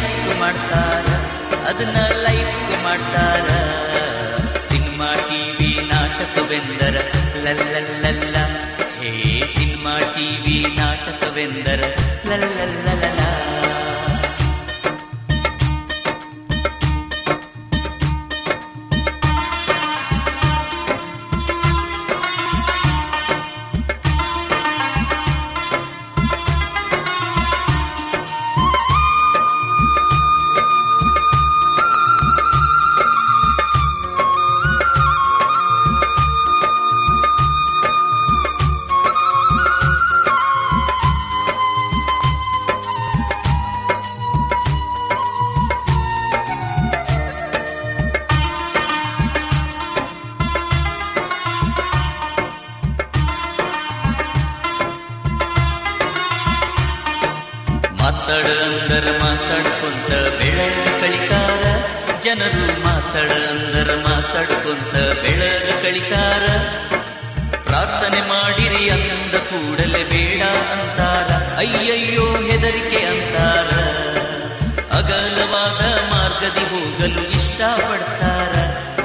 Like ಮಾಡ್ತಾರ ಅದನ್ನ like ಮಾಡ್ತಾರ. ಸಿನಿಮಾ ಟಿವಿ ನಾಟಕವೆಂದರ ಲಲ್ಲಲ್ಲಲ್ಲ ಹೇ ಸಿನಿಮಾ ಟಿವಿ ನಾಟಕವೆಂದರ ಲಲ್ಲಲ್ಲಲ್ಲ ಮಾತಾಡ ಅಂದರ ಮಾತಾಡ್ಕೊಂತ ಕಳಿತಾರ. ಜನರು ಮಾತಾಡ ಅಂದರ ಮಾತಾಡ್ಕೊಂತ ಬೆಳಗ ಕಳಿತಾರ. ಪ್ರಾರ್ಥನೆ ಮಾಡಿರಿ ಅಂದ ಕೂಡಲೇ ಬೇಡ ಅಂತಾರ. ಅಯ್ಯಯ್ಯೋ, ಹೆದರಿಕೆ ಅಂತಾರ. ಅಗಲವಾದ ಮಾರ್ಗದಿ ಹೋಗಲು ಇಷ್ಟಪಡ್ತಾರ.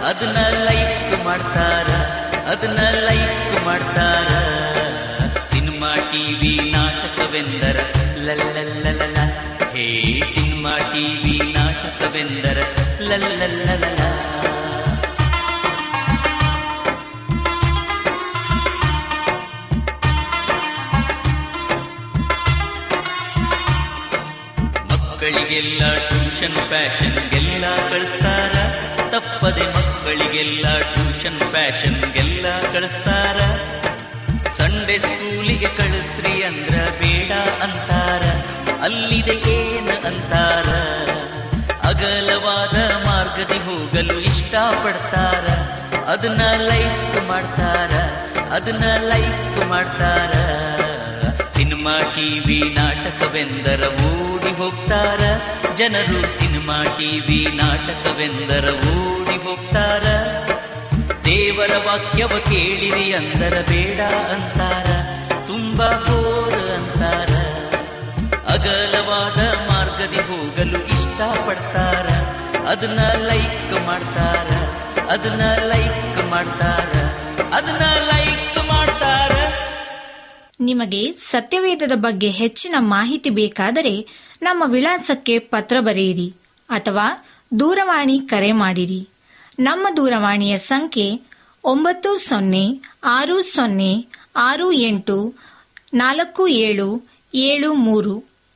ಅದನ್ನ ಲೈಕ್ ಮಾಡ್ತಾರ, ಅದನ್ನ ಲೈಕ್ ಮಾಡ್ತಾರ. ಸಿನಿಮಾ, ಟಿವಿ ನಾಟಕವೆಂದರ ಹೇ ಸಿನಿಮಾ ಟಿವಿ ನಾಟಕವೆಂದರ ಲಲ್ಲಲ್ಲಲ್ಲ ಮಕ್ಕಳಿಗೆಲ್ಲ ಟ್ಯೂಷನ್ ಫ್ಯಾಷನ್ಗೆಲ್ಲ ಕಳಿಸ್ತಾರ ತಪ್ಪದೆ ಮಕ್ಕಳಿಗೆಲ್ಲ ಟ್ಯೂಷನ್ ಫ್ಯಾಷನ್ ಫ್ಯಾಷನ್ಗೆಲ್ಲ ಕಳಿಸ್ತಾರ ಸಂಡೆ ಸ್ಕೂಲಿಗೆ ಕಳಿಸ್ರಿ ಅಂದ್ರ ಬೇಡ ಅಂತಾರ ಅಲ್ಲಿದೆ ಏನ ಅಂತಾರ? ಅಗಲವಾದ ಮಾರ್ಗದಿ ಹೋಗಲು ಇಷ್ಟಪಡ್ತಾರ? ಅದನ್ನ ಲೈಕ್ ಮಾಡ್ತಾರ? ಅದನ್ನ ಲೈಕ್ ಮಾಡ್ತಾರ? ಸಿನಿಮಾ ಟಿವಿ ನಾಟಕವೆಂದರ ಓಡಿ ಹೋಗ್ತಾರ? ಜನರು ಸಿನಿಮಾ ಟಿವಿ ನಾಟಕವೆಂದರ ಓಡಿ ಹೋಗ್ತಾರ? ದೇವರ ವಾಕ್ಯವ ಕೇಳಿರಿ ಅಂದರ ಬೇಡ ಅಂತಾರ? ತುಂಬಾ ಬೋರ್ ಅಗಲವಾದ ಮಾರ್ಗದಿ ಹೋಗಲು ಇಷ್ಟಪಡ್ತಾರ. ಅದನ್ನ ಲೈಕ್ ಮಾಡ್ತಾರ, ಅದನ್ನ ಲೈಕ್ ಮಾಡ್ತಾರ, ಅದನ್ನ ಲೈಕ್ ಮಾಡ್ತಾರ. ನಿಮಗೆ ಸತ್ಯವೇದದ ಬಗ್ಗೆ ಹೆಚ್ಚಿನ ಮಾಹಿತಿ ಬೇಕಾದರೆ ನಮ್ಮ ವಿಳಾಸಕ್ಕೆ ಪತ್ರ ಬರೆಯಿರಿ ಅಥವಾ ದೂರವಾಣಿ ಕರೆ ಮಾಡಿರಿ. ನಮ್ಮ ದೂರವಾಣಿಯ ಸಂಖ್ಯೆ ಒಂಬತ್ತು ಸೊನ್ನೆ ಆರು ಸೊನ್ನೆ ಆರು ಎಂಟು ನಾಲ್ಕು ಏಳು ಏಳು ಮೂರು.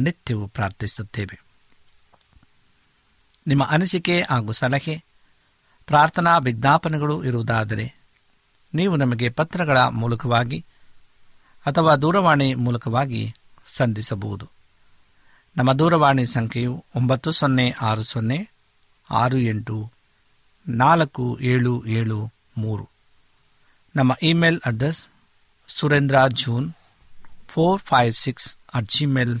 ನಿತ್ಯವೂ ಪ್ರಾರ್ಥಿಸುತ್ತೇವೆ. ನಿಮ್ಮ ಅನಿಸಿಕೆ ಹಾಗೂ ಸಲಹೆ, ಪ್ರಾರ್ಥನಾ ವಿಜ್ಞಾಪನೆಗಳು ಇರುವುದಾದರೆ ನೀವು ನಮಗೆ ಪತ್ರಗಳ ಮೂಲಕವಾಗಿ ಅಥವಾ ದೂರವಾಣಿ ಮೂಲಕವಾಗಿ ಸಂಧಿಸಬಹುದು. ನಮ್ಮ ದೂರವಾಣಿ ಸಂಖ್ಯೆಯು ಒಂಬತ್ತು ಸೊನ್ನೆ ಆರು ಸೊನ್ನೆ ಆರು ಎಂಟು ನಾಲ್ಕು ಏಳು ಏಳು ಮೂರು. ನಮ್ಮ email address Surendra June four five six at Gmail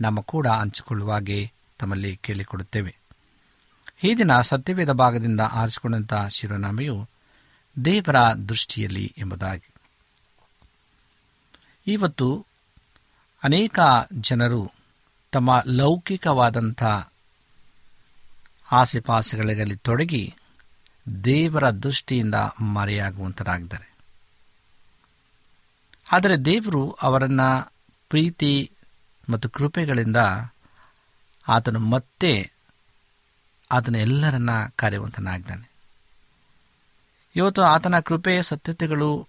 ನಮ್ಮ ಕೂಡ ಹಂಚಿಕೊಳ್ಳುವಾಗೆ ತಮ್ಮಲ್ಲಿ ಕೇಳಿಕೊಡುತ್ತೇವೆ. ಈ ದಿನ ಸತ್ಯವೇದ ಭಾಗದಿಂದ ಆರಿಸಿಕೊಂಡಂಥ ಶಿವನಾಮೆಯು ದೇವರ ದೃಷ್ಟಿಯಲ್ಲಿ ಎಂಬುದಾಗಿ. ಇವತ್ತು ಅನೇಕ ಜನರು ತಮ್ಮ ಲೌಕಿಕವಾದಂಥ ಆಸೆಪಾಸೆಗಳಲ್ಲಿ ತೊಡಗಿ ದೇವರ ದೃಷ್ಟಿಯಿಂದ ಮರೆಯಾಗುವಂತರಾಗಿದ್ದಾರೆ ಆದರೆ ದೇವರು ಅವರನ್ನು ಪ್ರೀತಿ ಮತ್ತು ಕೃಪೆಗಳಿಂದ ಆತನು ಮತ್ತೆ ಆತನ ಎಲ್ಲರನ್ನ ಕಾರ್ಯವಂತನಾಗಿದ್ದಾನೆ. ಇವತ್ತು ಆತನ ಕೃಪೆಯ ಸತ್ಯತೆಗಳು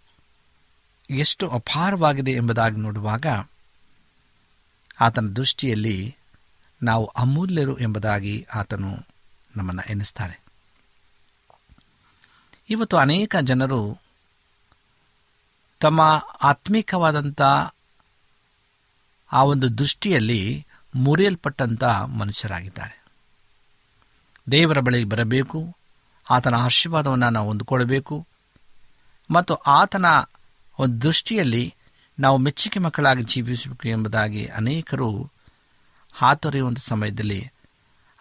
ಎಷ್ಟು ಅಪಾರವಾಗಿದೆ ಎಂಬುದಾಗಿ ನೋಡುವಾಗ ಆತನ ದೃಷ್ಟಿಯಲ್ಲಿ ನಾವು ಅಮೂಲ್ಯರು ಎಂಬುದಾಗಿ ಆತನು ನಮ್ಮನ್ನು ಎನ್ನಿಸ್ತಾರೆ ಇವತ್ತು ಅನೇಕ ಜನರು ತಮ್ಮ ಆತ್ಮಿಕವಾದಂಥ ಆ ಒಂದು ದೃಷ್ಟಿಯಲ್ಲಿ ಮುರಿಯಲ್ಪಟ್ಟಂಥ ಮನುಷ್ಯರಾಗಿದ್ದಾರೆ. ದೇವರ ಬಳಿಗೆ ಬರಬೇಕು, ಆತನ ಆಶೀರ್ವಾದವನ್ನು ನಾವು ಹೊಂದಿಕೊಳ್ಳಬೇಕು ಮತ್ತು ಆತನ ಒಂದು ದೃಷ್ಟಿಯಲ್ಲಿ ನಾವು ಮೆಚ್ಚುಗೆ ಮಕ್ಕಳಾಗಿ ಜೀವಿಸಬೇಕು ಎಂಬುದಾಗಿ ಅನೇಕರು ಹಾತೊರೆಯುವಂಥ ಸಮಯದಲ್ಲಿ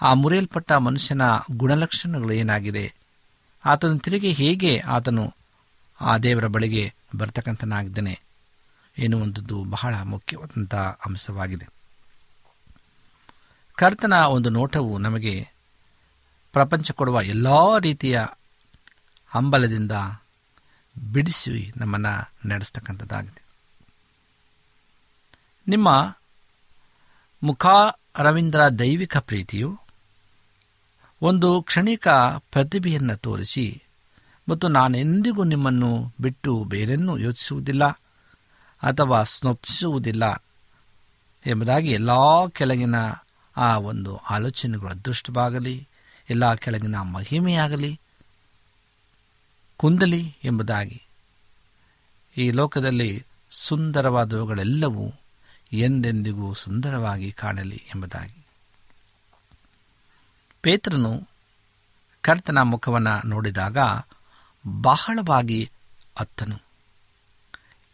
ಆ ಮುರಿಯಲ್ಪಟ್ಟ ಮನುಷ್ಯನ ಗುಣಲಕ್ಷಣಗಳು ಏನಾಗಿದೆ ಆತನು ತಿರುಗಿ ಹೇಗೆ ಆತನು ಆ ದೇವರ ಬಳಿಗೆ ಬರ್ತಕ್ಕಂಥನಾಗಿದ್ದಾನೆ ಎನ್ನುವಂಥದ್ದು ಬಹಳ ಮುಖ್ಯವಾದಂಥ ಅಂಶವಾಗಿದೆ. ಕರ್ತನ ಒಂದು ನೋಟವು ನಮಗೆ ಪ್ರಪಂಚ ಕೊಡುವ ಎಲ್ಲ ರೀತಿಯ ಹಂಬಲದಿಂದ ಬಿಡಿಸಿ ನಮ್ಮನ್ನು ನಡೆಸ್ತಕ್ಕಂಥದ್ದಾಗಿದೆ. ನಿಮ್ಮ ಮುಖ ರವೀಂದ್ರ ದೈವಿಕ ಪ್ರೀತಿಯು ಒಂದು ಕ್ಷಣಿಕ ಪ್ರತಿಭೆಯನ್ನು ತೋರಿಸಿ ಮತ್ತು ನಾನೆಂದಿಗೂ ನಿಮ್ಮನ್ನು ಬಿಟ್ಟು ಬೇರೆನ್ನೂ ಯೋಚಿಸುವುದಿಲ್ಲ. ಅಥವಾ ಸ್ನೊಪ್ಸುವುದಿಲ್ಲ ಎಂಬುದಾಗಿ ಎಲ್ಲ ಕೆಳಗಿನ ಆ ಒಂದು ಆಲೋಚನೆಗಳು ಅದೃಷ್ಟವಾಗಲಿ, ಎಲ್ಲ ಕೆಳಗಿನ ಮಹಿಮೆಯಾಗಲಿ, ಕುಂದಲಿ ಎಂಬುದಾಗಿ. ಈ ಲೋಕದಲ್ಲಿ ಸುಂದರವಾದವುಗಳೆಲ್ಲವೂ ಎಂದೆಂದಿಗೂ ಸುಂದರವಾಗಿ ಕಾಣಲಿ ಎಂಬುದಾಗಿ. ಪೇತ್ರನು ಕರ್ತನ ಮುಖವನ್ನು ನೋಡಿದಾಗ ಬಹಳವಾಗಿ ಅತ್ತನು.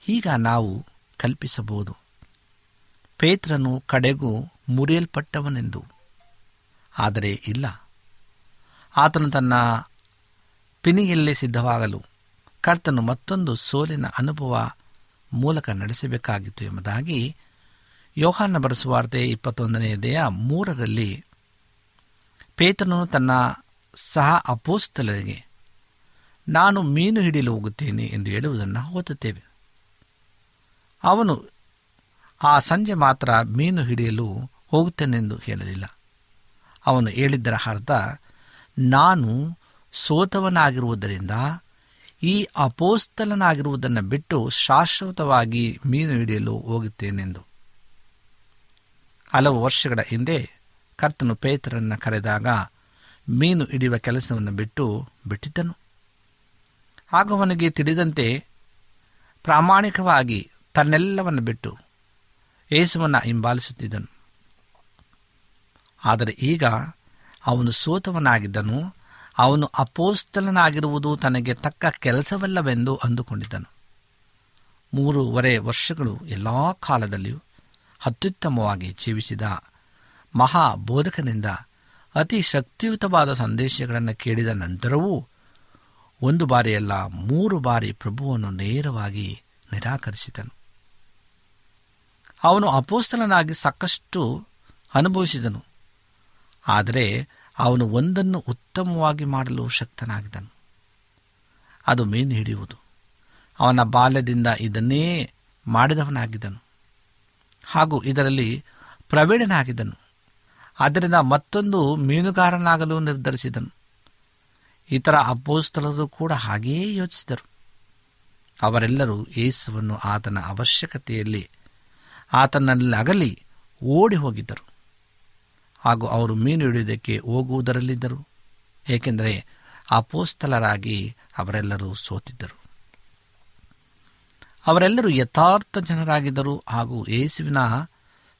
ಈಗ ನಾವು ಕಲ್ಪಿಸಬಹುದು. ಪೇತ್ರನು ಕಡೆಗೂ ಮುರಿಯಲ್ಪಟ್ಟವನೆಂದು. ಆದರೆ ಇಲ್ಲ. ಆತನು ತನ್ನ ಪಿನಿಯಲ್ಲೇ ಸಿದ್ಧವಾಗಲು ಕರ್ತನು ಮತ್ತೊಂದು ಸೋಲಿನ ಅನುಭವ ಮೂಲಕ ನಡೆಸಬೇಕಾಗಿತ್ತು ಎಂಬುದಾಗಿ ಯೋಹಾನ ಬರೆಸುವಾರ್ತೆ ಇಪ್ಪತ್ತೊಂದನೆಯದೆಯ ಮೂರರಲ್ಲಿ ಪೇತನು ತನ್ನ ಸಹ ಅಪೋಸ್ತಲರಿಗೆ, ನಾನು ಮೀನು ಹಿಡಿಯಲು ಹೋಗುತ್ತೇನೆ ಎಂದು ಹೇಳುವುದನ್ನು ಓದುತ್ತೇವೆ. ಅವನು ಆ ಸಂಜೆ ಮಾತ್ರ ಮೀನು ಹಿಡಿಯಲು ಹೋಗುತ್ತೇನೆಂದು ಹೇಳಲಿಲ್ಲ. ಅವನು ಹೇಳಿದ್ದರ ಅರ್ಥ, ನಾನು ಸೋತವನಾಗಿರುವುದರಿಂದ, ಈ ಅಪೋಸ್ತಲನಾಗಿರುವುದನ್ನು ಬಿಟ್ಟು ಶಾಶ್ವತವಾಗಿ ಮೀನು ಹಿಡಿಯಲು ಹೋಗುತ್ತೇನೆಂದು. ಹಲವು ವರ್ಷಗಳ ಹಿಂದೆ ಕರ್ತನು ಪೇತ್ರರನ್ನು ಕರೆದಾಗ ಮೀನು ಹಿಡಿಯುವ ಕೆಲಸವನ್ನು ಬಿಟ್ಟು ಬಿಟ್ಟಿದ್ದನು. ಹಾಗೂ ಅವನಿಗೆ ತಿಳಿದಂತೆ ಪ್ರಾಮಾಣಿಕವಾಗಿ ತನ್ನೆಲ್ಲವನ್ನು ಬಿಟ್ಟು ಯೇಸುವನ್ನು ಹಿಂಬಾಲಿಸುತ್ತಿದ್ದನು. ಆದರೆ ಈಗ ಅವನು ಸೋತವನಾಗಿದ್ದನು, ಅವನು ಅಪೋಸ್ತಲನಾಗಿರುವುದು ತನಗೆ ತಕ್ಕ ಕೆಲಸವಲ್ಲವೆಂದು ಅಂದುಕೊಂಡಿದ್ದನು. ಮೂರುವರೆ ವರ್ಷಗಳು ಎಲ್ಲ ಕಾಲದಲ್ಲಿಯೂ ಅತ್ಯುತ್ತಮವಾಗಿ ಜೀವಿಸಿದ ಮಹಾ ಬೋಧಕನಿಂದ ಅತಿ ಶಕ್ತಿಯುತವಾದ ಸಂದೇಶಗಳನ್ನು ಕೇಳಿದ ನಂತರವೂ ಒಂದು ಬಾರಿಯಲ್ಲ, ಮೂರು ಬಾರಿ ಪ್ರಭುವನ್ನು ನೇರವಾಗಿ ನಿರಾಕರಿಸಿದನು. ಅವನು ಅಪೋಸ್ತಲನಾಗಿ ಸಾಕಷ್ಟು ಅನುಭವಿಸಿದನು. ಆದರೆ ಅವನು ಒಂದನ್ನು ಉತ್ತಮವಾಗಿ ಮಾಡಲು ಶಕ್ತನಾಗಿದ್ದನು. ಅದು ಮೀನು ಹಿಡಿಯುವುದು. ಅವನ ಬಾಲ್ಯದಿಂದ ಇದನ್ನೇ ಮಾಡಿದವನಾಗಿದ್ದನು. ಹಾಗೂ ಇದರಲ್ಲಿ ಪ್ರವೀಣನಾಗಿದ್ದನು. ಆದ್ದರಿಂದ ಮತ್ತೊಂದು ಮೀನುಗಾರನಾಗಲು ನಿರ್ಧರಿಸಿದನು. ಇತರ ಅಪೋಸ್ತಲರು ಕೂಡ ಹಾಗೆಯೇ ಯೋಚಿಸಿದರು. ಅವರೆಲ್ಲರೂ ಯೇಸುವನ್ನು ಆತನ ಅವಶ್ಯಕತೆಯಲ್ಲಿ ಆತನಲ್ಲಗಲಿ ಓಡಿ ಹೋಗಿದ್ದರು. ಹಾಗೂ ಅವರು ಮೀನು ಹಿಡಿಯುವುದಕ್ಕೆ ಹೋಗುವುದರಲ್ಲಿದ್ದರು. ಏಕೆಂದರೆ ಅಪೋಸ್ತಲರಾಗಿ ಅವರೆಲ್ಲರೂ ಸೋತಿದ್ದರು. ಅವರೆಲ್ಲರೂ ಯಥಾರ್ಥ ಜನರಾಗಿದ್ದರು ಹಾಗೂ ಯೇಸುವಿನ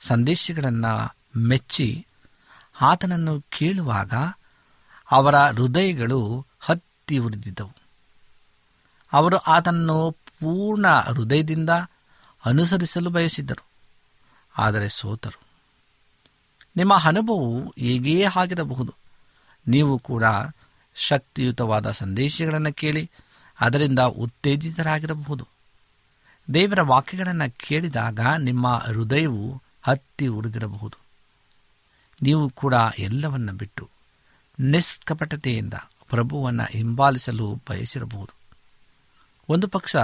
ಸಂದೇಶಗಳನ್ನು ಮೆಚ್ಚಿ ಆತನನ್ನು ಕೇಳುವಾಗ ಅವರ ಹೃದಯಗಳು ಹತ್ತಿ ಉರಿದಿದ್ದವು. ಅವರು ಆತನನ್ನು ಪೂರ್ಣ ಹೃದಯದಿಂದ ಅನುಸರಿಸಲು ಬಯಸಿದ್ದರು. ಆದರೆ ಸೋತರು. ನಿಮ್ಮ ಅನುಭವವು ಹೇಗೇ ಆಗಿರಬಹುದು? ನೀವು ಕೂಡ ಶಕ್ತಿಯುತವಾದ ಸಂದೇಶಗಳನ್ನು ಕೇಳಿ ಅದರಿಂದ ಉತ್ತೇಜಿತರಾಗಿರಬಹುದು. ದೇವರ ವಾಕ್ಯಗಳನ್ನು ಕೇಳಿದಾಗ ನಿಮ್ಮ ಹೃದಯವು ಹತ್ತಿ ಉರಿದಿರಬಹುದು. ನೀವು ಕೂಡ ಎಲ್ಲವನ್ನ ಬಿಟ್ಟು ನಿಷ್ಕಪಟತೆಯಿಂದ ಪ್ರಭುವನ್ನು ಹಿಂಬಾಲಿಸಲು ಬಯಸಿರಬಹುದು. ಒಂದು ಪಕ್ಷ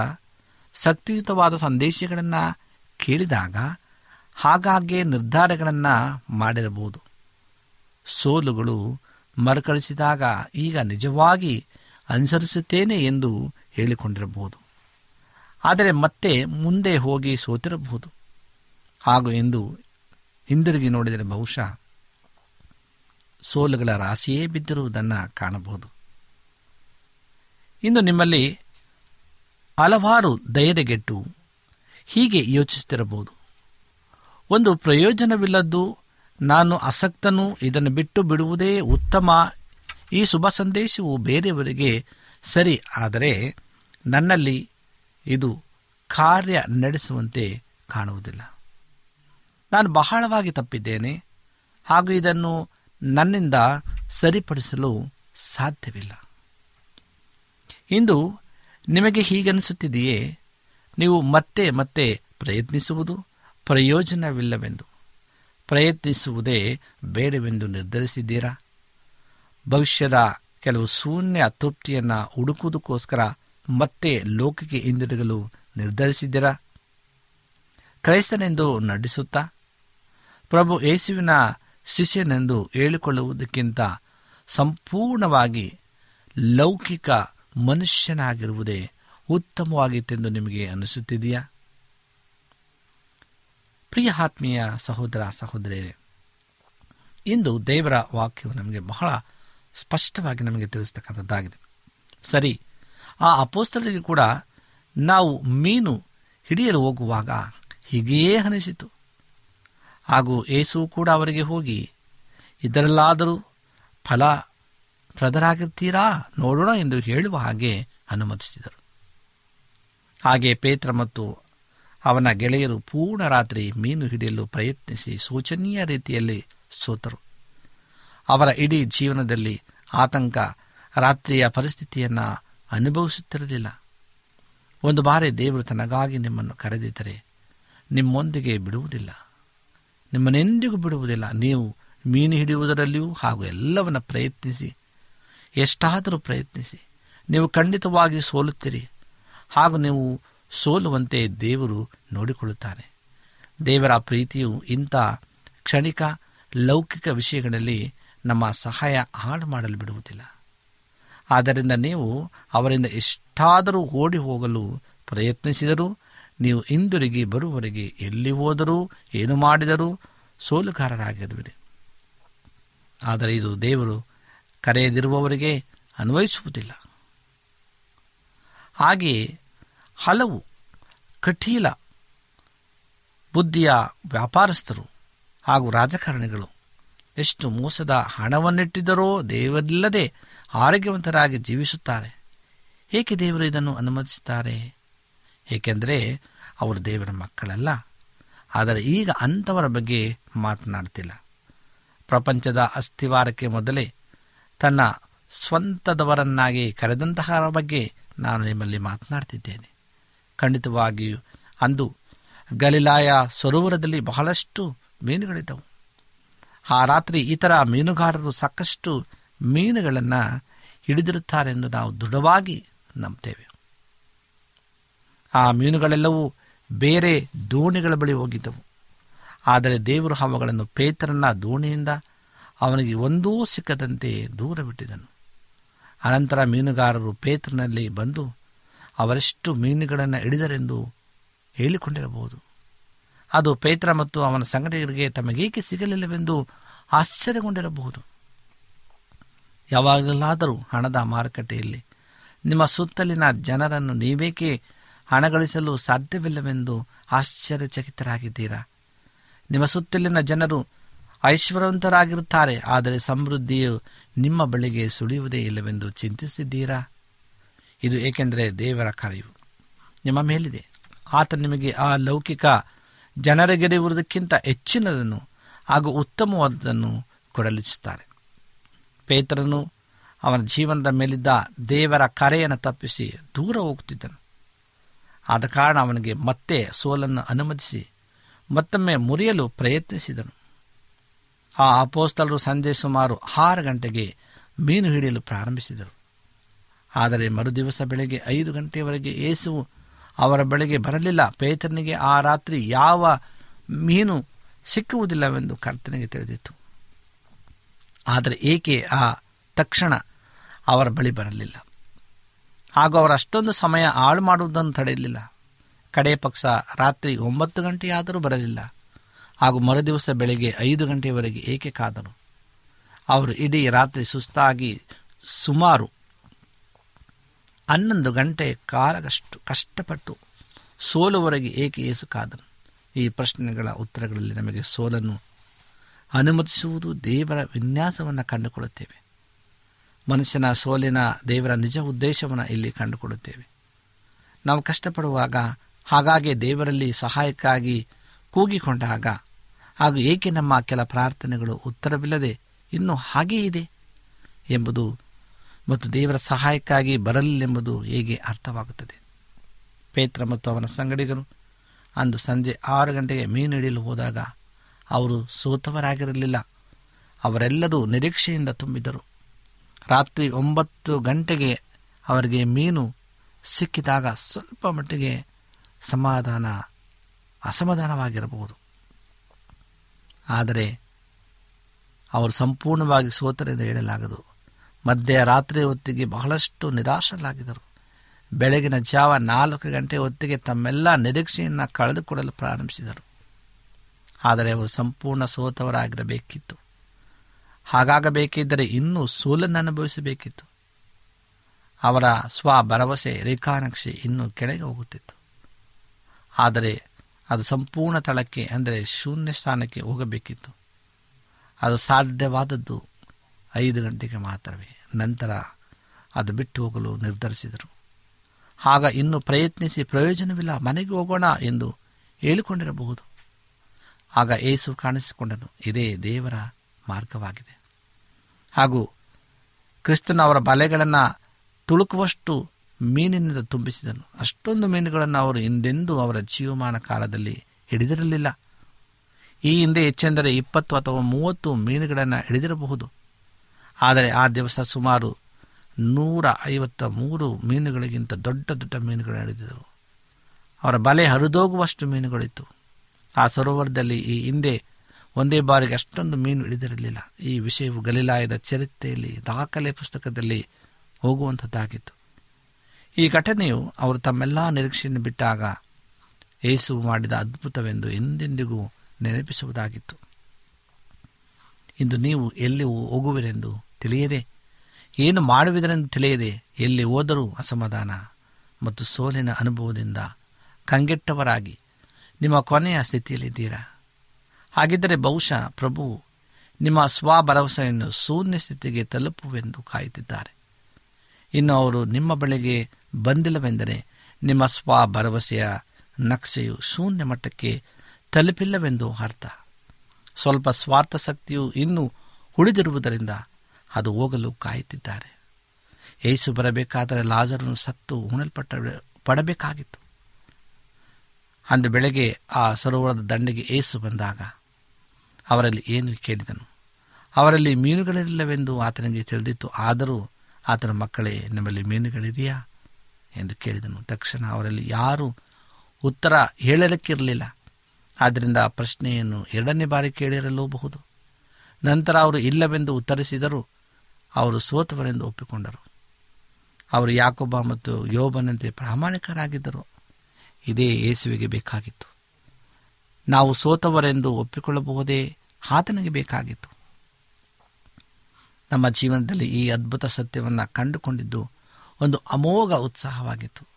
ಶಕ್ತಿಯುತವಾದ ಸಂದೇಶಗಳನ್ನು ಕೇಳಿದಾಗ ಹಾಗಾಗ್ಗೆ ನಿರ್ಧಾರಗಳನ್ನು ಮಾಡಿರಬಹುದು. ಸೋಲುಗಳು ಮರುಕಳಿಸಿದಾಗ ಈಗ ನಿಜವಾಗಿ ಅನುಸರಿಸುತ್ತೇನೆ ಎಂದು ಹೇಳಿಕೊಂಡಿರಬಹುದು. ಆದರೆ ಮತ್ತೆ ಮುಂದೆ ಹೋಗಿ ಸೋತಿರಬಹುದು. ಹಾಗೂ ಎಂದು ಹಿಂದಿರುಗಿ ನೋಡಿದರೆ ಬಹುಶಃ ಸೋಲುಗಳ ರಾಶಿಯೇ ಬಿದ್ದಿರುವುದನ್ನು ಕಾಣಬಹುದು. ಇಂದು ನಿಮ್ಮಲ್ಲಿ ಹಲವಾರು ಧೈರ್ಯಗೆಟ್ಟು ಹೀಗೆ ಯೋಚಿಸುತ್ತಿರಬಹುದು. ಒಂದು ಪ್ರಯೋಜನವಿಲ್ಲದ್ದು ನಾನು ಅಸಕ್ತನು ಇದನ್ನು ಬಿಟ್ಟು ಬಿಡುವುದೇ ಉತ್ತಮ. ಈ ಶುಭ ಸಂದೇಶವು ಬೇರೆಯವರಿಗೆ ಸರಿ, ಆದರೆ ನನ್ನಲ್ಲಿ ಇದು ಕಾರ್ಯ ನಡೆಸುವಂತೆ ಕಾಣುವುದಿಲ್ಲ. ನಾನು ಬಹಳವಾಗಿ ತಪ್ಪಿದ್ದೇನೆ, ಹಾಗೂ ಇದನ್ನು ನನ್ನಿಂದ ಸರಿಪಡಿಸಲು ಸಾಧ್ಯವಿಲ್ಲ. ಇಂದು ನಿಮಗೆ ಹೀಗನಿಸುತ್ತಿದೆಯೇ ನೀವು ಮತ್ತೆ ಮತ್ತೆ ಪ್ರಯತ್ನಿಸುವುದು? ಪ್ರಯೋಜನವಿಲ್ಲವೆಂದು ಪ್ರಯತ್ನಿಸುವುದೇ ಬೇಡವೆಂದು ನಿರ್ಧರಿಸಿದ್ದೀರಾ? ಭವಿಷ್ಯದ ಕೆಲವು ಶೂನ್ಯ ತೃಪ್ತಿಯನ್ನು ಹುಡುಕುವುದಕ್ಕೋಸ್ಕರ ಮತ್ತೆ ಲೋಕಕ್ಕೆ ಹಿಂದಿರುಗಲು ನಿರ್ಧರಿಸಿದ್ದೀರಾ? ಕ್ರೈಸ್ತನೆಂದು ನಡೆಸುತ್ತಾ ಪ್ರಭು ಯೇಸುವಿನ ಶಿಷ್ಯನೆಂದು ಹೇಳಿಕೊಳ್ಳುವುದಕ್ಕಿಂತ ಸಂಪೂರ್ಣವಾಗಿ ಲೌಕಿಕ ಮನುಷ್ಯನಾಗಿರುವುದೇ ಉತ್ತಮವಾಗಿತ್ತೆಂದು ನಿಮಗೆ ಅನಿಸುತ್ತಿದೆಯಾ? ಪ್ರಿಯ ಆತ್ಮೀಯ ಸಹೋದರ, ಸಹೋದರಿಯರೇ, ಇಂದು ದೇವರ ವಾಕ್ಯವು ನಮಗೆ ಬಹಳ ಸ್ಪಷ್ಟವಾಗಿ ನಮಗೆ ತಿಳಿಸ್ತಕ್ಕಂಥದ್ದಾಗಿದೆ. ಸರಿ, ಆ ಅಪೋಸ್ತಲರಿಗೆ ಕೂಡ ನಾವು ಮೀನು ಹಿಡಿಯಲು ಹೋಗುವಾಗ ಹೀಗೇ ಅನಿಸಿತು. ಹಾಗೂ ಏಸು ಕೂಡ ಅವರಿಗೆ ಹೋಗಿ, ಇದರಲ್ಲಾದರೂ ಫಲ ಪ್ರದರಾಗಿರ್ತೀರಾ ನೋಡೋಣ ಎಂದು ಹೇಳುವ ಹಾಗೆ ಅನುಮತಿಸಿದರು. ಹಾಗೆ ಪೇತ್ರ ಮತ್ತು ಅವನ ಗೆಳೆಯರು ಪೂರ್ಣ ರಾತ್ರಿ ಮೀನು ಹಿಡಿಯಲು ಪ್ರಯತ್ನಿಸಿ ಶೋಚನೀಯ ರೀತಿಯಲ್ಲಿ ಸೋತರು. ಅವರ ಇಡೀ ಜೀವನದಲ್ಲಿ ಆತಂಕ ರಾತ್ರಿಯ ಪರಿಸ್ಥಿತಿಯನ್ನು ಅನುಭವಿಸುತ್ತಿರಲಿಲ್ಲ. ಒಂದು ಬಾರಿ ದೇವರು ತನಗಾಗಿ ನಿಮ್ಮನ್ನು ಕರೆದಿದ್ದರೆ ನಿಮ್ಮೊಂದಿಗೆ ಬಿಡುವುದಿಲ್ಲ. ನಿಮ್ಮನೆಂದಿಗೂ ಬಿಡುವುದಿಲ್ಲ. ನೀವು ಮೀನು ಹಿಡಿಯುವುದರಲ್ಲಿಯೂ ಹಾಗೂ ಎಲ್ಲವನ್ನ ಪ್ರಯತ್ನಿಸಿ, ಎಷ್ಟಾದರೂ ಪ್ರಯತ್ನಿಸಿ, ನೀವು ಖಂಡಿತವಾಗಿ ಸೋಲುತ್ತೀರಿ ಹಾಗೂ ನೀವು ಸೋಲುವಂತೆ ದೇವರು ನೋಡಿಕೊಳ್ಳುತ್ತಾನೆ. ದೇವರ ಪ್ರೀತಿಯು ಇಂಥ ಕ್ಷಣಿಕ ಲೌಕಿಕ ವಿಷಯಗಳಲ್ಲಿ ನಮ್ಮ ಸಹಾಯ ಹಾಳು ಮಾಡಲು ಬಿಡುವುದಿಲ್ಲ. ಆದ್ದರಿಂದ ನೀವು ಅವರಿಂದ ಎಷ್ಟಾದರೂ ಓಡಿ ಹೋಗಲು ಪ್ರಯತ್ನಿಸಿದರೂ, ನೀವು ಹಿಂದಿರುಗಿ ಬರುವವರೆಗೆ ಎಲ್ಲಿ ಹೋದರೂ, ಏನು ಮಾಡಿದರೂ ಸೋಲುಗಾರರಾಗಿರುವಿರಿ. ಆದರೆ ಇದು ದೇವರು ಕರೆಯದಿರುವವರಿಗೆ ಅನ್ವಯಿಸುವುದಿಲ್ಲ. ಹಾಗೆಯೇ ಹಲವು ಕಠೀಲ ಬುದ್ಧಿಯ ವ್ಯಾಪಾರಸ್ಥರು ಹಾಗೂ ರಾಜಕಾರಣಿಗಳು ಎಷ್ಟು ಮೋಸದ ಹಣವನ್ನಿಟ್ಟಿದ್ದರೋ ದೇವರಿಲ್ಲದೆ ಆರೋಗ್ಯವಂತರಾಗಿ ಜೀವಿಸುತ್ತಾರೆ. ಏಕೆ ದೇವರು ಇದನ್ನು ಅನುಮತಿಸುತ್ತಾರೆ? ಏಕೆಂದರೆ ಅವರು ದೇವರ ಮಕ್ಕಳಲ್ಲ. ಆದರೆ ಈಗ ಅಂಥವರ ಬಗ್ಗೆ ಮಾತನಾಡ್ತಿಲ್ಲ ಪ್ರಪಂಚದ ಅಸ್ಥಿವಾರಕ್ಕೆ ಮೊದಲೇ ತನ್ನ ಸ್ವಂತದವರನ್ನಾಗಿ ಕರೆದಂತಹ ಬಗ್ಗೆ ನಾನು ನಿಮ್ಮಲ್ಲಿ ಮಾತನಾಡ್ತಿದ್ದೇನೆ ಖಂಡಿತವಾಗಿಯೂ ಅಂದು ಗಲಿಲಾಯ ಸರೋವರದಲ್ಲಿ ಬಹಳಷ್ಟು ಮೀನುಗಳಿದ್ದವು. ಆ ರಾತ್ರಿ ಇತರ ಮೀನುಗಾರರು ಸಾಕಷ್ಟು ಮೀನುಗಳನ್ನು ಹಿಡಿದಿರುತ್ತಾರೆಂದು ನಾವು ದೃಢವಾಗಿ ನಂಬ್ತೇವೆ. ಆ ಮೀನುಗಳೆಲ್ಲವೂ ಬೇರೆ ದೋಣಿಗಳ ಬಳಿ ಹೋಗಿದ್ದವು. ಆದರೆ ದೇವರು ಅವುಗಳನ್ನು ಪೇತ್ರನ ದೋಣಿಯಿಂದ ಅವನಿಗೆ ಒಂದೂ ಸಿಕ್ಕದಂತೆ ದೂರ ಬಿಟ್ಟಿದನು ಅನಂತರ ಮೀನುಗಾರರು ಪೇತ್ರನಲ್ಲಿ ಬಂದು ಅವರೆಷ್ಟು ಮೀನುಗಳನ್ನು ಹಿಡಿದರೆಂದು ಹೇಳಿಕೊಂಡಿರಬಹುದು. ಅದು ಪೈತ್ರ ಮತ್ತು ಅವನ ಸಂಗಡಿಗರಿಗೆ ತಮಗೇಕೆ ಸಿಗಲಿಲ್ಲವೆಂದು ಆಶ್ಚರ್ಯಗೊಂಡಿರಬಹುದು. ಯಾವಾಗಲಾದರೂ ಹಣದ ಮಾರುಕಟ್ಟೆಯಲ್ಲಿ ನಿಮ್ಮ ಸುತ್ತಲಿನ ಜನರನ್ನು ನೀವೇಕೆ ಹಣ ಗಳಿಸಲು ಸಾಧ್ಯವಿಲ್ಲವೆಂದು ಆಶ್ಚರ್ಯಚಕಿತರಾಗಿದ್ದೀರಾ? ನಿಮ್ಮ ಸುತ್ತಲಿನ ಜನರು ಐಶ್ವರ್ಯವಂತರಾಗಿರುತ್ತಾರೆ, ಆದರೆ ಸಮೃದ್ಧಿಯು ನಿಮ್ಮ ಬಳಿಗೆ ಸುಳಿಯುವುದೇ ಇಲ್ಲವೆಂದು ಚಿಂತಿಸಿದ್ದೀರಾ? ಇದು ಏಕೆಂದರೆ ದೇವರ ಕಾರ್ಯವು. ನಿಮ್ಮ ಮೇಲಿದೆ. ಆತ ನಿಮಗೆ ಆ ಲೌಕಿಕ ಜನರಿಗಿರುವುದಕ್ಕಿಂತ ಹೆಚ್ಚಿನದನ್ನು ಹಾಗೂ ಉತ್ತಮವಾದದನ್ನು ಕೊಡಲಿಸುತ್ತಾರೆ ಪೇತ್ರನು ಅವನ ಜೀವನದ ಮೇಲಿದ್ದ ದೇವರ ಕರೆಯನ್ನು ತಪ್ಪಿಸಿ ದೂರ ಹೋಗುತ್ತಿದ್ದನು. ಆದ ಕಾರಣ ಅವನಿಗೆ ಮತ್ತೆ ಸೋಲನ್ನು ಅನುಮತಿಸಿ ಮತ್ತೊಮ್ಮೆ ಮುರಿಯಲು ಪ್ರಯತ್ನಿಸಿದನು. ಆ ಅಪೋಸ್ತಲರು ಸಂಜೆ ಸುಮಾರು ಆರು ಗಂಟೆಗೆ ಮೀನು ಹಿಡಿಯಲು ಪ್ರಾರಂಭಿಸಿದರು. ಆದರೆ ಮರುದಿವಸ ಬೆಳಗ್ಗೆ ಐದು ಗಂಟೆಯವರೆಗೆ ಏಸುವು ಅವರ ಬಳಿಗೆ ಬರಲಿಲ್ಲ. ಪೇತನಿಗೆ ಆ ರಾತ್ರಿ ಯಾವ ಮೀನು ಸಿಕ್ಕುವುದಿಲ್ಲವೆಂದು ಕರ್ತನಿಗೆ ತಿಳಿದಿತ್ತು. ಆದರೆ ಏಕೆ ಆ ತಕ್ಷಣ ಅವರ ಬಳಿ ಬರಲಿಲ್ಲ? ಹಾಗೂ ಅವರು ಅಷ್ಟೊಂದು ಸಮಯ ಹಾಳು ಮಾಡುವುದನ್ನು ತಡೆಯಲಿಲ್ಲ. ಕಡೆ ಪಕ್ಷ ರಾತ್ರಿ ಒಂಬತ್ತು ಗಂಟೆಯಾದರೂ ಬರಲಿಲ್ಲ. ಹಾಗೂ ಮರುದಿವಸ ಬೆಳಗ್ಗೆ ಐದು ಗಂಟೆಯವರೆಗೆ ಏಕೆ ಕಾದರು? ಅವರು ಇಡೀ ರಾತ್ರಿ ಸುಸ್ತಾಗಿ ಸುಮಾರು ಹನ್ನೊಂದು ಗಂಟೆ ಕಾಲಗಷ್ಟು ಕಷ್ಟಪಟ್ಟು ಸೋಲುವರೆಗೆ ಏಕೆ ಏಸು ಕಾದನು? ಈ ಪ್ರಶ್ನೆಗಳ ಉತ್ತರಗಳಲ್ಲಿ ನಮಗೆ ಸೋಲನ್ನು ಅನುಮತಿಸುವುದು ದೇವರ ವಿನ್ಯಾಸವನ್ನು ಕಂಡುಕೊಳ್ಳುತ್ತೇವೆ. ಮನುಷ್ಯನ ಸೋಲಿನ ದೇವರ ನಿಜ ಉದ್ದೇಶವನ್ನು ಇಲ್ಲಿ ಕಂಡುಕೊಳ್ಳುತ್ತೇವೆ. ನಾವು ಕಷ್ಟಪಡುವಾಗ ಹಾಗಾಗಿ ದೇವರಲ್ಲಿ ಸಹಾಯಕ್ಕಾಗಿ ಕೂಗಿಕೊಂಡಾಗ ಹಾಗೂ ಏಕೆ ನಮ್ಮ ಕೆಲ ಪ್ರಾರ್ಥನೆಗಳು ಉತ್ತರವಿಲ್ಲದೆ ಇನ್ನೂ ಹಾಗೇ ಇದೆ ಎಂಬುದು ಮತ್ತು ದೇವರ ಸಹಾಯಕ್ಕಾಗಿ ಬರಲಿಲ್ಲೆಂಬುದು ಹೇಗೆ ಅರ್ಥವಾಗುತ್ತದೆ? ಪೇತ್ರ ಮತ್ತು ಅವನ ಸಂಗಡಿಗರು ಅಂದು ಸಂಜೆ ಆರು ಗಂಟೆಗೆ ಮೀನು ಹಿಡಿಯಲು ಹೋದಾಗ ಅವರು ಸೋತವರಾಗಿರಲಿಲ್ಲ. ಅವರೆಲ್ಲರೂ ನಿರೀಕ್ಷೆಯಿಂದ ತುಂಬಿದರು ರಾತ್ರಿ ಒಂಬತ್ತು ಗಂಟೆಗೆ ಅವರಿಗೆ ಮೀನು ಸಿಕ್ಕಿದಾಗ ಸ್ವಲ್ಪ ಮಟ್ಟಿಗೆ ಸಮಾಧಾನ, ಅಸಮಾಧಾನವಾಗಿರಬಹುದು. ಆದರೆ ಅವರು ಸಂಪೂರ್ಣವಾಗಿ ಸೋತರೆಂದು ಹೇಳಲಾಗದು. ಮಧ್ಯರಾತ್ರಿ ಹೊತ್ತಿಗೆ ಬಹಳಷ್ಟು ನಿರಾಶರಾಗಿದ್ದರು. ಬೆಳಗಿನ ಜಾವ ನಾಲ್ಕು ಗಂಟೆ ಹೊತ್ತಿಗೆ ತಮ್ಮೆಲ್ಲ ನಿರೀಕ್ಷೆಯನ್ನು ಕಳೆದುಕೊಡಲು ಪ್ರಾರಂಭಿಸಿದರು. ಆದರೆ ಅವರು ಸಂಪೂರ್ಣ ಸೋತವರಾಗಿರಬೇಕಿತ್ತು. ಹಾಗಾಗಬೇಕಿದ್ದರೆ ಇನ್ನೂ ಸೋಲನ್ನು ಅನುಭವಿಸಬೇಕಿತ್ತು. ಅವರ ಸ್ವ ಭರವಸೆ ರೇಖಾನಕ್ಷೆ ಇನ್ನೂ ಕೆಳಗೆ ಹೋಗುತ್ತಿತ್ತು. ಆದರೆ ಅದು ಸಂಪೂರ್ಣ ತಳಕ್ಕೆ ಅಂದರೆ ಶೂನ್ಯ ಸ್ಥಾನಕ್ಕೆ ಹೋಗಬೇಕಿತ್ತು. ಅದು ಸಾಧ್ಯವಾದದ್ದು ಐದು ಗಂಟೆಗೆ ಮಾತ್ರವೇ. ನಂತರ ಅದು ಬಿಟ್ಟು ಹೋಗಲು ನಿರ್ಧರಿಸಿದರು. ಆಗ ಇನ್ನು ಪ್ರಯತ್ನಿಸಿ ಪ್ರಯೋಜನವಿಲ್ಲ, ಮನೆಗೆ ಹೋಗೋಣ ಎಂದು ಹೇಳಿಕೊಂಡಿರಬಹುದು. ಆಗ ಏಸು ಕಾಣಿಸಿಕೊಂಡನು, ಇದೇ ದೇವರ ಮಾರ್ಗವಾಗಿದೆ. ಹಾಗೂ ಕ್ರಿಸ್ತನ ಅವರ ಬಲೆಗಳನ್ನು ತುಳುಕುವಷ್ಟು ಮೀನಿನಿಂದ ತುಂಬಿಸಿದನು. ಅಷ್ಟೊಂದು ಮೀನುಗಳನ್ನು ಅವರು ಹಿಂದೆಂದೂ ಅವರ ಜೀವಮಾನ ಕಾಲದಲ್ಲಿ ಹಿಡಿದಿರಲಿಲ್ಲ. ಈ ಹಿಂದೆ ಹೆಚ್ಚೆಂದರೆ ಇಪ್ಪತ್ತು ಅಥವಾ ಮೂವತ್ತು ಮೀನುಗಳನ್ನು ಹಿಡಿದಿರಬಹುದು. ಆದರೆ ಆ ದಿವಸ ಸುಮಾರು ನೂರ ಐವತ್ತ ಮೂರು ಮೀನುಗಳಿಗಿಂತ ದೊಡ್ಡ ದೊಡ್ಡ ಮೀನುಗಳು ಅವರ ಬಲೆ ಹರಿದೋಗುವಷ್ಟು ಮೀನುಗಳಿತ್ತು. ಆ ಸರೋವರದಲ್ಲಿ ಈ ಹಿಂದೆ ಒಂದೇ ಬಾರಿಗೆ ಅಷ್ಟೊಂದು ಮೀನು ಹಿಡಿದಿರಲಿಲ್ಲ. ಈ ವಿಷಯವು ಗಲಿಲಾಯದ ಚರಿತ್ರೆಯಲ್ಲಿ ದಾಖಲೆ ಪುಸ್ತಕದಲ್ಲಿ ಹೋಗುವಂಥದ್ದಾಗಿತ್ತು. ಈ ಘಟನೆಯು ಅವರು ತಮ್ಮೆಲ್ಲ ನಿರೀಕ್ಷೆಯನ್ನು ಬಿಟ್ಟಾಗ ಏಸು ಮಾಡಿದ ಅದ್ಭುತವೆಂದು ಎಂದೆಂದಿಗೂ ನೆನಪಿಸುವುದಾಗಿತ್ತು. ಇಂದು ನೀವು ಎಲ್ಲಿ ಹೋಗುವಿರೆಂದು ತಿಳಿಯದೆ? ಏನು ಮಾಡುವುದರೆಂದು ತಿಳಿಯದೆ? ಎಲ್ಲಿ ಹೋದರೂ ಅಸಮಾಧಾನ. ಮತ್ತು ಸೋಲಿನ ಅನುಭವದಿಂದ ಕಂಗೆಟ್ಟವರಾಗಿ ನಿಮ್ಮ ಕೊನೆಯ ಸ್ಥಿತಿಯಲ್ಲಿದ್ದೀರಾ? ಹಾಗಿದ್ದರೆ ಬಹುಶಃ ಪ್ರಭು ನಿಮ್ಮ ಸ್ವಭರವಸೆಯನ್ನು ಶೂನ್ಯ ಸ್ಥಿತಿಗೆ ತಲುಪುವೆಂದು ಕಾಯುತ್ತಿದ್ದಾರೆ. ಇನ್ನು ಅವರು ನಿಮ್ಮ ಬಳಿಗೆ ಬಂದಿಲ್ಲವೆಂದರೆ ನಿಮ್ಮ ಸ್ವಭರವಸೆಯ ನಕ್ಷೆಯು ಶೂನ್ಯ ಮಟ್ಟಕ್ಕೆ ತಲುಪಿಲ್ಲವೆಂದು ಅರ್ಥ. ಸ್ವಲ್ಪ ಸ್ವಾರ್ಥ ಶಕ್ತಿಯು ಇನ್ನೂ ಉಳಿದಿರುವುದರಿಂದ ಅದು ಹೋಗಲು ಕಾಯುತ್ತಿದ್ದಾರೆ. ಏಸು ಬರಬೇಕಾದರೆ ಲಾಜರನ್ನು ಸತ್ತು ಉಣಲ್ಪಟ್ಟ ಪಡಬೇಕಾಗಿತ್ತು. ಅಂದು ಬೆಳಗ್ಗೆ ಆ ಸರೋವರದ ದಂಡೆಗೆ ಏಸು ಬಂದಾಗ ಅವರಲ್ಲಿ ಏನು ಕೇಳಿದನು? ಅವರಲ್ಲಿ ಮೀನುಗಳಿಲ್ಲವೆಂದು ಆತನಿಗೆ ತಿಳಿದಿತ್ತು. ಆದರೂ ಆತನ ಮಕ್ಕಳೇ, ನಿಮ್ಮಲ್ಲಿ ಮೀನುಗಳಿದೆಯಾ? ಎಂದು ಕೇಳಿದನು. ತಕ್ಷಣ ಅವರಲ್ಲಿ, ಯಾರೂ? ಉತ್ತರ ಹೇಳಲಿಕ್ಕಿರಲಿಲ್ಲ. ಆದ್ದರಿಂದ ಪ್ರಶ್ನೆಯನ್ನು ಎರಡನೇ ಬಾರಿ ಕೇಳಿರಲೂಬಹುದು. ನಂತರ ಅವರು ಇಲ್ಲವೆಂದು ಉತ್ತರಿಸಿದರೂ. ಅವರು ಸೋತವರೆಂದು ಒಪ್ಪಿಕೊಂಡರು. ಅವರು ಯಾಕೊಬ್ಬ ಮತ್ತು ಯೋಬನಂತೆ ಪ್ರಾಮಾಣಿಕರಾಗಿದ್ದರು. ಇದೇ ಯೇಸುವಿಗೆ ಬೇಕಾಗಿತ್ತು. ನಾವು ಸೋತವರೆಂದು ಒಪ್ಪಿಕೊಳ್ಳಬಹುದೇ? ಆತನಿಗೆ ಬೇಕಾಗಿತ್ತು. ನಮ್ಮ ಜೀವನದಲ್ಲಿ ಈ ಅದ್ಭುತ ಸತ್ಯವನ್ನು ಕಂಡುಕೊಂಡಿದ್ದು ಒಂದು ಅಮೋಘ ಉತ್ಸಾಹವಾಗಿತ್ತು.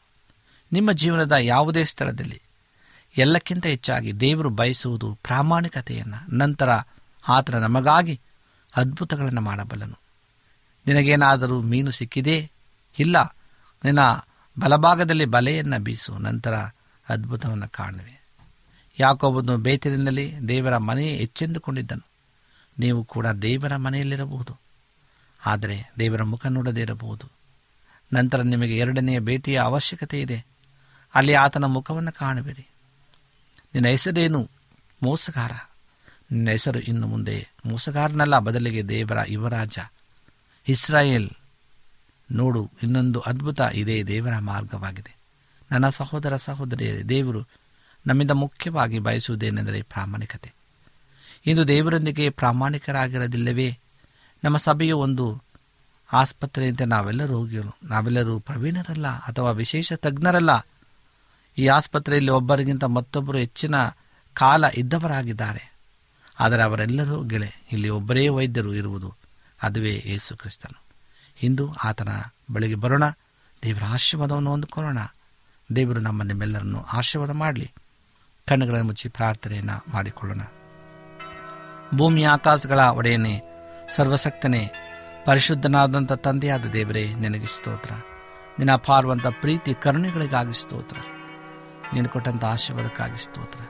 ನಿಮ್ಮ ಜೀವನದ ಯಾವುದೇ ಸ್ಥಳದಲ್ಲಿ ಎಲ್ಲಕ್ಕಿಂತ ಹೆಚ್ಚಾಗಿ ದೇವರು ಬಯಸುವುದು ಪ್ರಾಮಾಣಿಕತೆಯನ್ನು, ನಂತರ ಆತನ ನಮಗಾಗಿ ಅದ್ಭುತಗಳನ್ನು ಮಾಡಬಲ್ಲನು. ನಿನಗೇನಾದರೂ ಮೀನು ಸಿಕ್ಕಿದೆ? ಇಲ್ಲ. ನಿನ್ನ ಬಲಭಾಗದಲ್ಲಿ ಬಲೆಯನ್ನು ಬೀಸು, ನಂತರ ಅದ್ಭುತವನ್ನು ಕಾಣುವೆ. ಯಾಕೊಬ್ಬನು ಬೇತಿನಲ್ಲಿ ದೇವರ ಮನೆಯೇ ಹೆಚ್ಚೆಂದುಕೊಂಡಿದ್ದನು. ನೀವು ಕೂಡ ದೇವರ ಮನೆಯಲ್ಲಿರಬಹುದು. ಆದರೆ ದೇವರ ಮುಖ ನೋಡದೇ ಇರಬಹುದು. ನಂತರ ನಿಮಗೆ ಎರಡನೆಯ ಭೇಟಿಯ ಅವಶ್ಯಕತೆ ಇದೆ. ಅಲ್ಲಿ ಆತನ ಮುಖವನ್ನು ಕಾಣುವಿರಿ. ನಿನ್ನ ಹೆಸರೇನು? ಮೋಸಗಾರ. ನಿನ್ನ ಹೆಸರು ಇನ್ನು ಮುಂದೆ ಮೋಸಗಾರನಲ್ಲ, ಬದಲಿಗೆ ದೇವರ ಯುವರಾಜ. ಇಸ್ರಾಯೇಲ್, ನೋಡು, ಇನ್ನೊಂದು ಅದ್ಭುತ ಇದೇ ದೇವರ ಮಾರ್ಗವಾಗಿದೆ. ನನ್ನ ಸಹೋದರ ಸಹೋದರಿಯರೇ, ದೇವರು ನಮ್ಮಿಂದ ಮುಖ್ಯವಾಗಿ ಬಯಸುವುದೇನೆಂದರೆ ಪ್ರಾಮಾಣಿಕತೆ. ಇಂದು ದೇವರೊಂದಿಗೆ ಪ್ರಾಮಾಣಿಕರಾಗಿರೋದಿಲ್ಲವೇ? ನಮ್ಮ ಸಭೆಯು ಒಂದು ಆಸ್ಪತ್ರೆಯಂತೆ ನಾವೆಲ್ಲರೂ ರೋಗಿಗಳು ನಾವೆಲ್ಲರೂ ಪ್ರವೀಣರಲ್ಲ ಅಥವಾ ವಿಶೇಷ ತಜ್ಞರಲ್ಲ? ಈ ಆಸ್ಪತ್ರೆಯಲ್ಲಿ ಒಬ್ಬರಿಗಿಂತ ಮತ್ತೊಬ್ಬರು ಹೆಚ್ಚಿನ ಕಾಲ ಇದ್ದವರಾಗಿದ್ದಾರೆ. ಆದರೆ ಅವರೆಲ್ಲರೂ ಗೆಳೆ, ಇಲ್ಲಿ ಒಬ್ಬರೇ ವೈದ್ಯರು ಇರುವುದು ಅದುವೇ ಯೇಸು ಕ್ರಿಸ್ತನು. ಇಂದು ಆತನ ಬಳಿಗೆ ಬರೋಣ. ದೇವರ ಆಶೀರ್ವಾದವನ್ನು ಹೊಂದಿಕೊಳ್ಳೋಣ. ದೇವರು ನಮ್ಮ ನಿಮ್ಮೆಲ್ಲರನ್ನು ಆಶೀರ್ವಾದ ಮಾಡಲಿ. ಕಣ್ಣುಗಳನ್ನು ಮುಚ್ಚಿ ಪ್ರಾರ್ಥನೆಯನ್ನು ಮಾಡಿಕೊಳ್ಳೋಣ. ಭೂಮಿಯ ಆಕಾಶಗಳ ಒಡೆಯನೇ ಸರ್ವಸಕ್ತನೇ ಪರಿಶುದ್ಧನಾದಂಥ ತಂದೆಯಾದ ದೇವರೇ, ನಿನಗೆ ಸ್ತೋತ್ರ. ನಿನ್ನ ಅಪಾರವಂಥ ಪ್ರೀತಿ, ಕರುಣೆಗಳಿಗಾಗಿ ಸ್ತೋತ್ರ. ನೀನು ಕೊಟ್ಟಂಥ ಆಶೀರ್ವಾದಕ್ಕಾಗಿ ಸ್ತೋತ್ರ.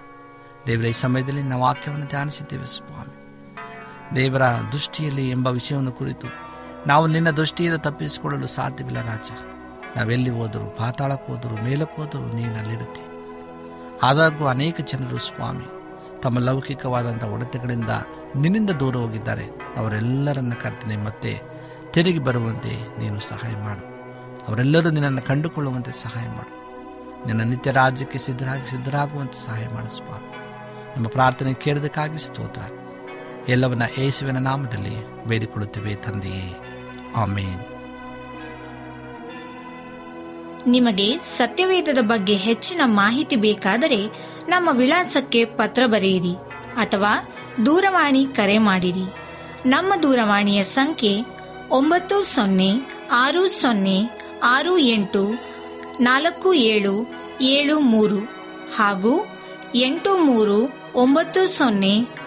ದೇವರ, ಈ ಸಮಯದಲ್ಲಿ ನಾವು ವಾಕ್ಯವನ್ನು ಧ್ಯಾನಿಸಿದ್ದೇವೆ, ಸ್ವಾಮಿ. ದೇವರ ದೃಷ್ಟಿಯಲ್ಲಿ ಎಂಬ ವಿಷಯವನ್ನು ಕುರಿತು ನಾವು ನಿನ್ನ ದೃಷ್ಟಿಯಿಂದ ತಪ್ಪಿಸಿಕೊಳ್ಳಲು ಸಾಧ್ಯವಿಲ್ಲ ರಾಜ. ನಾವೆಲ್ಲಿ ಹೋದರೂ, ಪಾತಾಳಕ್ಕೆ ಹೋದರೂ, ಮೇಲಕ್ಕೆ ಹೋದರೂ ನೀನು ಅಲ್ಲಿರುತ್ತೆ ಆದಾಗೂ ಅನೇಕ ಜನರು ಸ್ವಾಮಿ, ತಮ್ಮ ಲೌಕಿಕವಾದಂಥ ಒಡತೆಗಳಿಂದ ನಿನ್ನಿಂದ ದೂರ ಹೋಗಿದ್ದಾರೆ. ಅವರೆಲ್ಲರನ್ನ ಕರ್ತನೆ ಮತ್ತೆ ತಿರುಗಿ ಬರುವಂತೆ ನೀನು ಸಹಾಯ ಮಾಡು. ಅವರೆಲ್ಲರೂ ನಿನ್ನನ್ನು ಕಂಡುಕೊಳ್ಳುವಂತೆ ಸಹಾಯ ಮಾಡು. ನಿನ್ನ ನಿತ್ಯ ರಾಜ್ಯಕ್ಕೆ ಸಿದ್ಧರಾಗಿ ಸಿದ್ಧರಾಗುವಂತೆ ಸಹಾಯ ಮಾಡು ಸ್ವಾಮಿ. ನಮ್ಮ ಪ್ರಾರ್ಥನೆ ಕೇಳೋದಕ್ಕಾಗಿ ಸ್ತೋತ್ರ. ಎಲ್ಲವನ್ನ ಯೇಸುವಿನ ನಾಮದಲ್ಲಿ ಬೇಡಿಕೊಳ್ಳುತ್ತೇವೆ ತಂದೆಯೇ. ಆಮೇನ್. ನಿಮಗೆ ಸತ್ಯವೇದದ ಬಗ್ಗೆ ಹೆಚ್ಚಿನ ಮಾಹಿತಿ ಬೇಕಾದರೆ ನಮ್ಮ ವಿಳಾಸಕ್ಕೆ ಪತ್ರ ಬರೆಯಿರಿ ಅಥವಾ ದೂರವಾಣಿ ಕರೆ ಮಾಡಿರಿ. ನಮ್ಮ ದೂರವಾಣಿಯ ಸಂಖ್ಯೆ ಒಂಬತ್ತು ಸೊನ್ನೆ ಆರು ಸೊನ್ನೆ ಆರು ಎಂಟು ನಾಲ್ಕು ಏಳು ಏಳು ಮೂರು ಹಾಗೂ ಎಂಟು ಮೂರು ಒಂಬತ್ತು ಸೊನ್ನೆ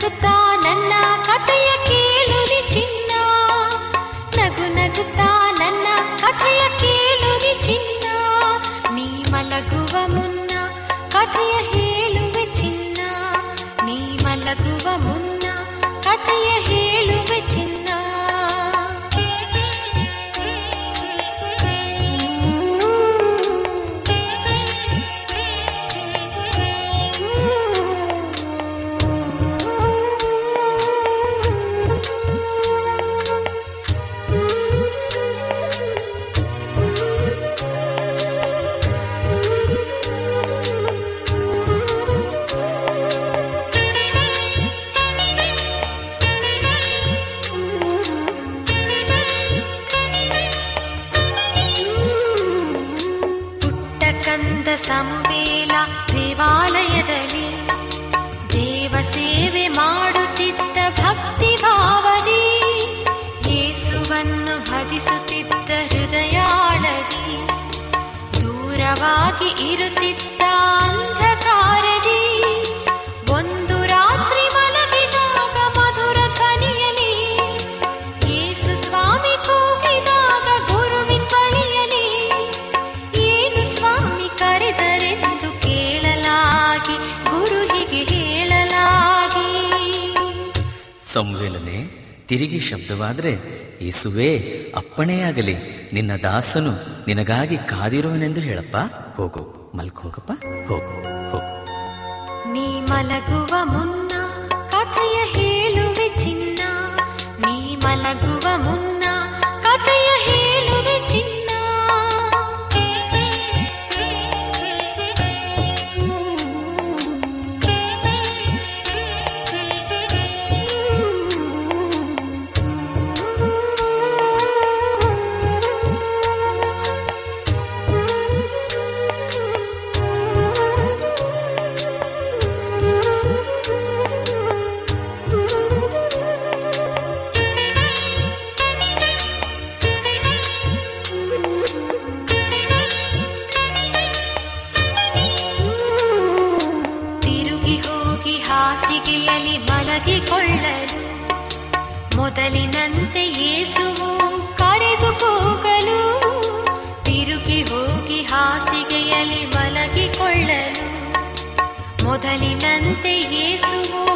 the dark. ಕಂದ ಸಮುವೇಲ ದೇವಾಲಯದಲ್ಲಿ ದೇವ ಸೇವೆ ಮಾಡುತ್ತಿದ್ದ ಭಕ್ತಿ ಭಾವದಿ ಯೇಸುವನ್ನು ಭಜಿಸುತ್ತಿದ್ದ ಹೃದಯಾಳದಿ ದೂರವಾಗಿ ಇರುತ್ತಿದ್ದ ತಿರುಗಿ ಶಬ್ದವಾದರೆ ಯೇಸುವೇ ಅಪ್ಪಣೆಯಾಗಲಿ ನಿನ್ನ ದಾಸನು ನಿನಗಾಗಿ ಕಾದಿರುವನೆಂದು ಹೇಳಪ್ಪ. ಹೋಗು, ಮಲ್ಕ್ ಹೋಗಪ್ಪ. ಹೋಗು ಹೋಗು. ನೀ ಮಲಗುವ ಮುನ್ನ ಕಥೆಯ ಹೇಳುವೆ ಚಿನ್ನ. ನೀ ಮಲಗುವ ಮುನ್ನ ಮೊದಲಿನಂತೆ ಯೇಸುವು